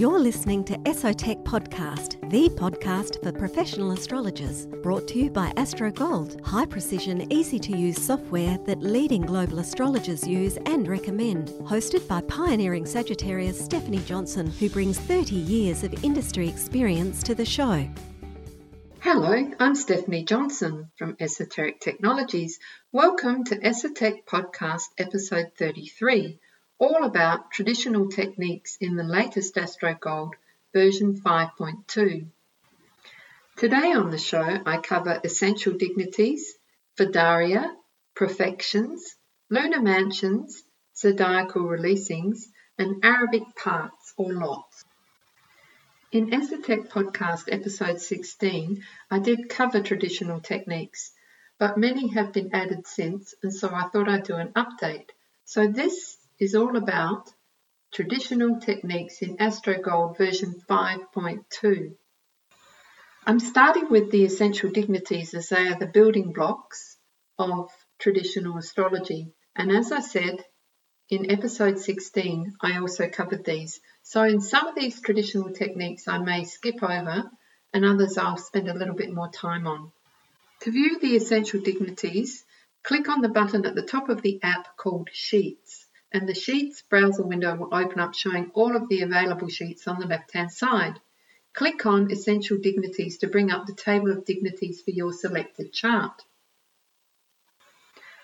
You're listening to Esotech Podcast, the podcast for professional astrologers, brought to you by Astro Gold, high precision, easy to use software that leading global astrologers use and recommend. Hosted by pioneering Sagittarius Stephanie Johnson, who brings 30 years of industry experience to the show. Hello, I'm Stephanie Johnson from Esoteric Technologies. Welcome to Esotech Podcast episode 33 all about traditional techniques in the latest AstroGold version 5.2. Today on the show, I cover essential dignities, Firdaria, profections, lunar mansions, zodiacal releasings, and Arabic parts or lots. In Esotech Podcast episode 16, I did cover traditional techniques, but many have been added since, and so I thought I'd do an update. So this is all about traditional techniques in AstroGold version 5.2. I'm starting with the essential dignities as they are the building blocks of traditional astrology. And as I said in episode 16, I also covered these. So in some of these traditional techniques, I may skip over and others I'll spend a little bit more time on. To view the essential dignities, click on the button at the top of the app called Sheets and the Sheets browser window will open up showing all of the available sheets on the left-hand side. Click on Essential Dignities to bring up the table of dignities for your selected chart.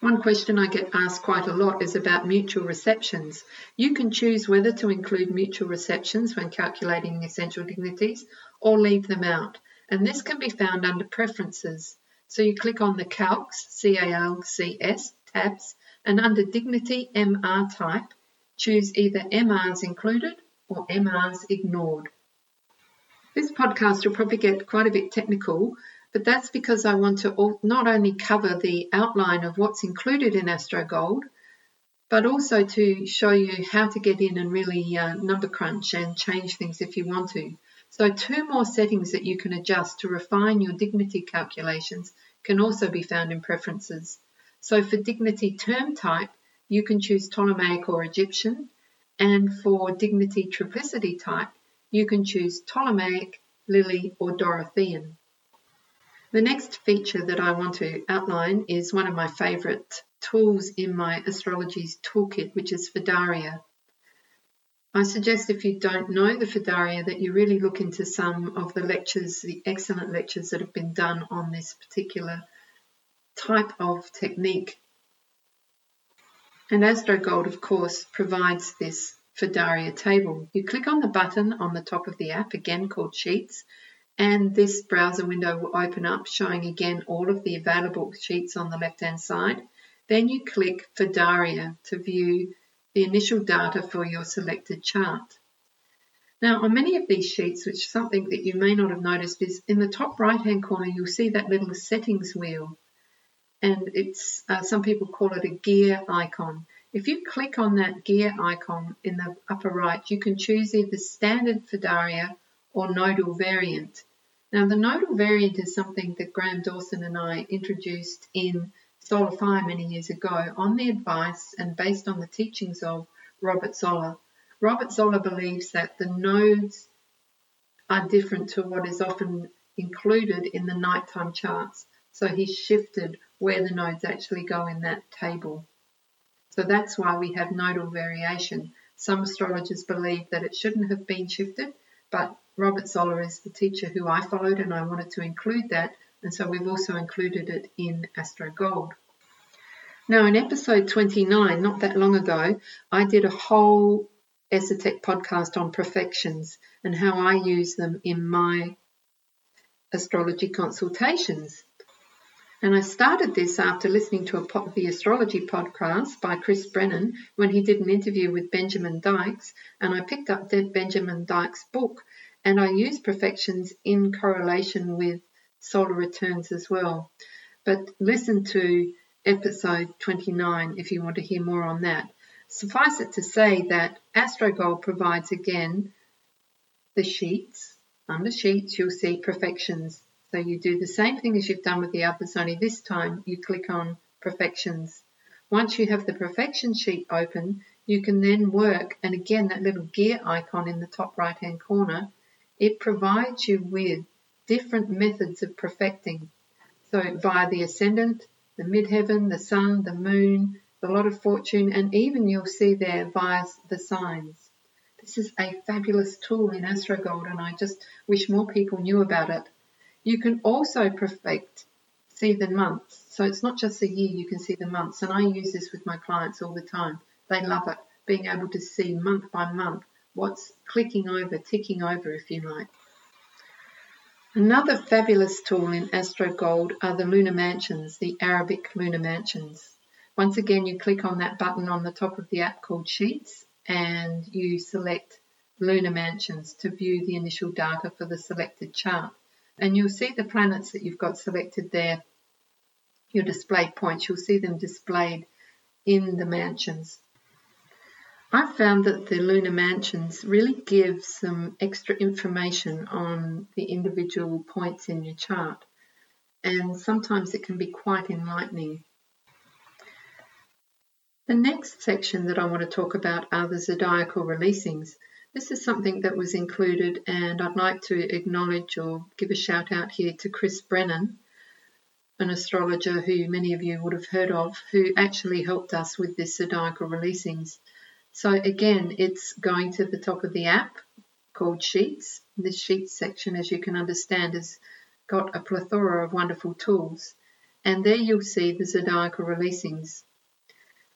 One question I get asked quite a lot is about mutual receptions. You can choose whether to include mutual receptions when calculating essential dignities or leave them out, and this can be found under Preferences. So you click on the Calcs, C-A-L-C-S tabs and under Dignity MR type, choose either MRs included or MRs ignored. This podcast will probably get quite a bit technical, but that's because I want to not only cover the outline of what's included in AstroGold, but also to show you how to get in and really uh, number crunch and change things if you want to. So two more settings that you can adjust to refine your dignity calculations can also be found in preferences. So for dignity term type, you can choose Ptolemaic or Egyptian, and for dignity triplicity type, you can choose Ptolemaic, Lilly, or Dorothean. The next feature that I want to outline is one of my favourite tools in my astrology's toolkit, which is Firdaria. I suggest if you don't know the Firdaria that you really look into some of the lectures, the excellent lectures that have been done on this particular type of technique. And AstroGold, of course, provides this Firdaria table. You click on the button on the top of the app, again called Sheets, and this browser window will open up showing again all of the available sheets on the left hand side. Then you click Firdaria to view the initial data for your selected chart. Now on many of these sheets, which is something that you may not have noticed, is in the top right hand corner you'll see that little settings wheel and it's uh, some people call it a gear icon. If you click on that gear icon in the upper right, you can choose either standard Firdaria or nodal variant. Now the nodal variant is something that Graham Dawson and I introduced in Solar Fire many years ago on the advice and based on the teachings of Robert Zoller. Robert Zoller believes that the nodes are different to what is often included in the nighttime charts. So he shifted where the nodes actually go in that table. So that's why we have nodal variation. Some astrologers believe that it shouldn't have been shifted, but Robert Zoller is the teacher who I followed and I wanted to include that, and so we've also included it in Astro Gold. Now, in episode 29, not that long ago, I did a whole Esoteric podcast on profections and how I use them in my astrology consultations. And I started this after listening to a, the astrology podcast by Chris Brennan when he did an interview with Benjamin Dykes. And I picked up Benjamin Dykes' book and I used profections in correlation with solar returns as well. But listen to episode 29 if you want to hear more on that. Suffice it to say that AstroGold provides again the sheets. Under sheets, you'll see profections so you do the same thing as you've done with the others, only this time you click on Profections. Once you have the Profection sheet open, you can then work, and again, that little gear icon in the top right hand corner, it provides you with different methods of perfecting. So, via the ascendant, the midheaven, the sun, the moon, the lot of fortune, and even you'll see there via the signs. This is a fabulous tool in AstroGold, and I just wish more people knew about it. You can also perfect see the months. So it's not just a year, you can see the months. And I use this with my clients all the time. They love it, being able to see month by month what's clicking over, ticking over, if you like. Another fabulous tool in AstroGold are the lunar mansions, the Arabic lunar mansions. Once again, you click on that button on the top of the app called Sheets and you select lunar mansions to view the initial data for the selected chart. And you'll see the planets that you've got selected there, your display points, you'll see them displayed in the mansions. I've found that the lunar mansions really give some extra information on the individual points in your chart, and sometimes it can be quite enlightening. The next section that I want to talk about are the zodiacal releasings. This is something that was included, and I'd like to acknowledge or give a shout out here to Chris Brennan, an astrologer who many of you would have heard of, who actually helped us with this zodiacal releasings. So again, it's going to the top of the app called Sheets. This Sheets section, as you can understand, has got a plethora of wonderful tools. And there you'll see the zodiacal releasings.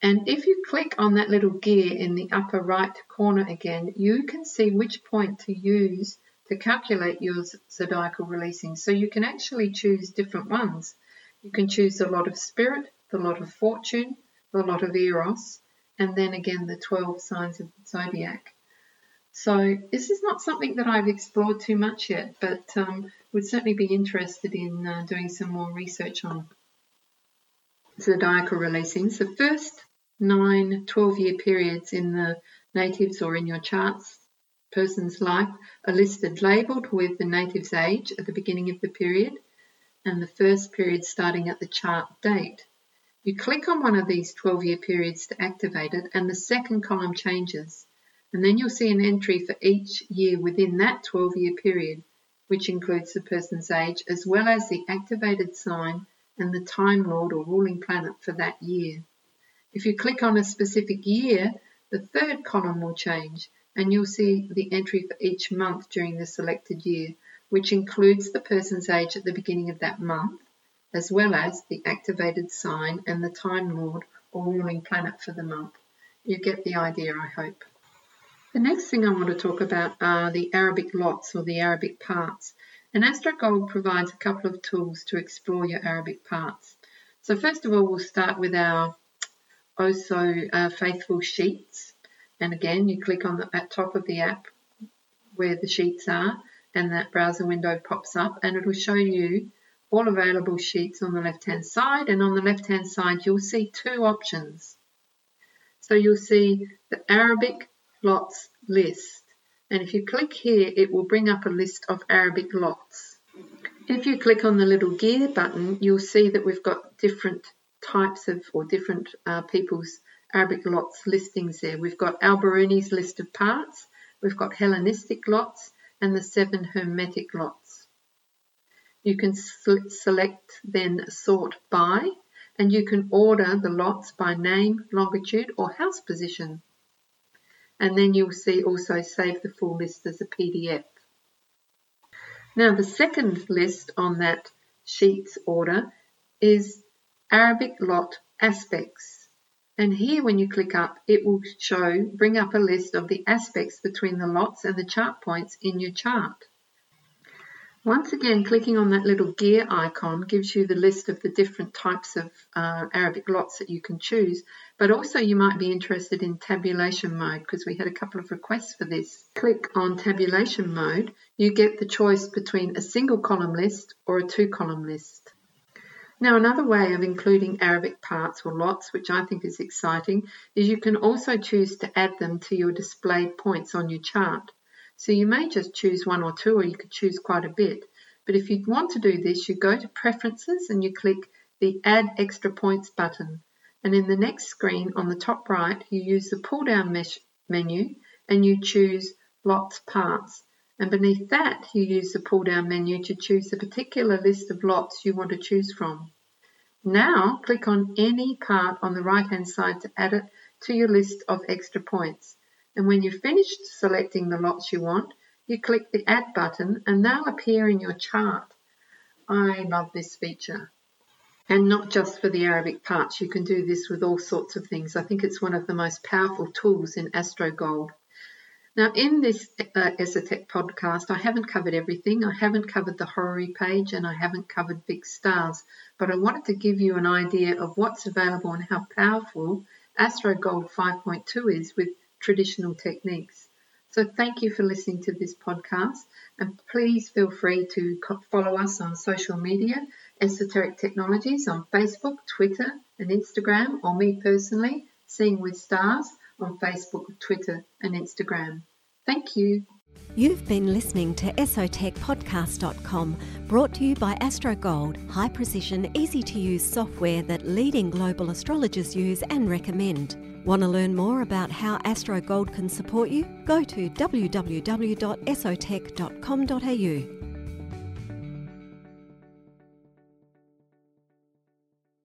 And if you click on that little gear in the upper right corner again, you can see which point to use to calculate your zodiacal releasing. So you can actually choose different ones. You can choose the lot of spirit, the lot of fortune, the lot of eros, and then again the 12 signs of the zodiac. So this is not something that I've explored too much yet, but um, would certainly be interested in uh, doing some more research on zodiacal releasings. The first nine 12 year periods in the natives or in your charts person's life are listed labelled with the native's age at the beginning of the period and the first period starting at the chart date. You click on one of these 12 year periods to activate it, and the second column changes. And then you'll see an entry for each year within that 12 year period, which includes the person's age as well as the activated sign and the Time Lord or ruling planet for that year. If you click on a specific year, the third column will change and you'll see the entry for each month during the selected year, which includes the person's age at the beginning of that month as well as the activated sign and the Time Lord or ruling planet for the month. You get the idea, I hope. The next thing I want to talk about are the Arabic lots or the Arabic parts. And AstroGold provides a couple of tools to explore your Arabic parts. So first of all, we'll start with our also uh, faithful sheets. And again, you click on the at top of the app where the sheets are and that browser window pops up and it will show you all available sheets on the left hand side and on the left hand side you'll see two options. So you'll see the Arabic lots list and if you click here it will bring up a list of Arabic lots. If you click on the little gear button you'll see that we've got different types of or different uh, people's Arabic lots listings there. We've got Al-Biruni's list of parts, we've got Hellenistic lots and the seven Hermetic lots. You can select then sort by and you can order the lots by name, longitude or house position. And then you'll see also save the full list as a PDF. Now the second list on that sheets order is Arabic lot aspects. And here when you click up, it will show, bring up a list of the aspects between the lots and the chart points in your chart. Once again, clicking on that little gear icon gives you the list of the different types of uh, Arabic lots that you can choose, but also you might be interested in tabulation mode because we had a couple of requests for this. Click on tabulation mode, you get the choice between a single column list or a two column list. Now another way of including Arabic parts or lots, which I think is exciting, is you can also choose to add them to your displayed points on your chart. So you may just choose one or two, or you could choose quite a bit. But if you want to do this, you go to Preferences and you click the Add Extra Points button. And in the next screen on the top right, you use the pull down menu and you choose lots parts. And beneath that, you use the pull down menu to choose the particular list of lots you want to choose from. Now click on any part on the right hand side to add it to your list of extra points. And when you've finished selecting the lots you want, you click the add button and they'll appear in your chart. I love this feature. And not just for the Arabic parts, you can do this with all sorts of things. I think it's one of the most powerful tools in AstroGold. Now, in this uh, Esotech podcast, I haven't covered everything. I haven't covered the horary page and I haven't covered big stars, but I wanted to give you an idea of what's available and how powerful AstroGold 5.2 is with traditional techniques. So, thank you for listening to this podcast, and please feel free to follow us on social media, Esoteric Technologies on Facebook, Twitter, and Instagram, or me personally, Seeing with Stars on Facebook, Twitter, and Instagram. Thank you. You've been listening to esotechpodcast.com, brought to you by AstroGold, high precision, easy to use software that leading global astrologers use and recommend. Want to learn more about how AstroGold can support you? Go to www.esotech.com.au.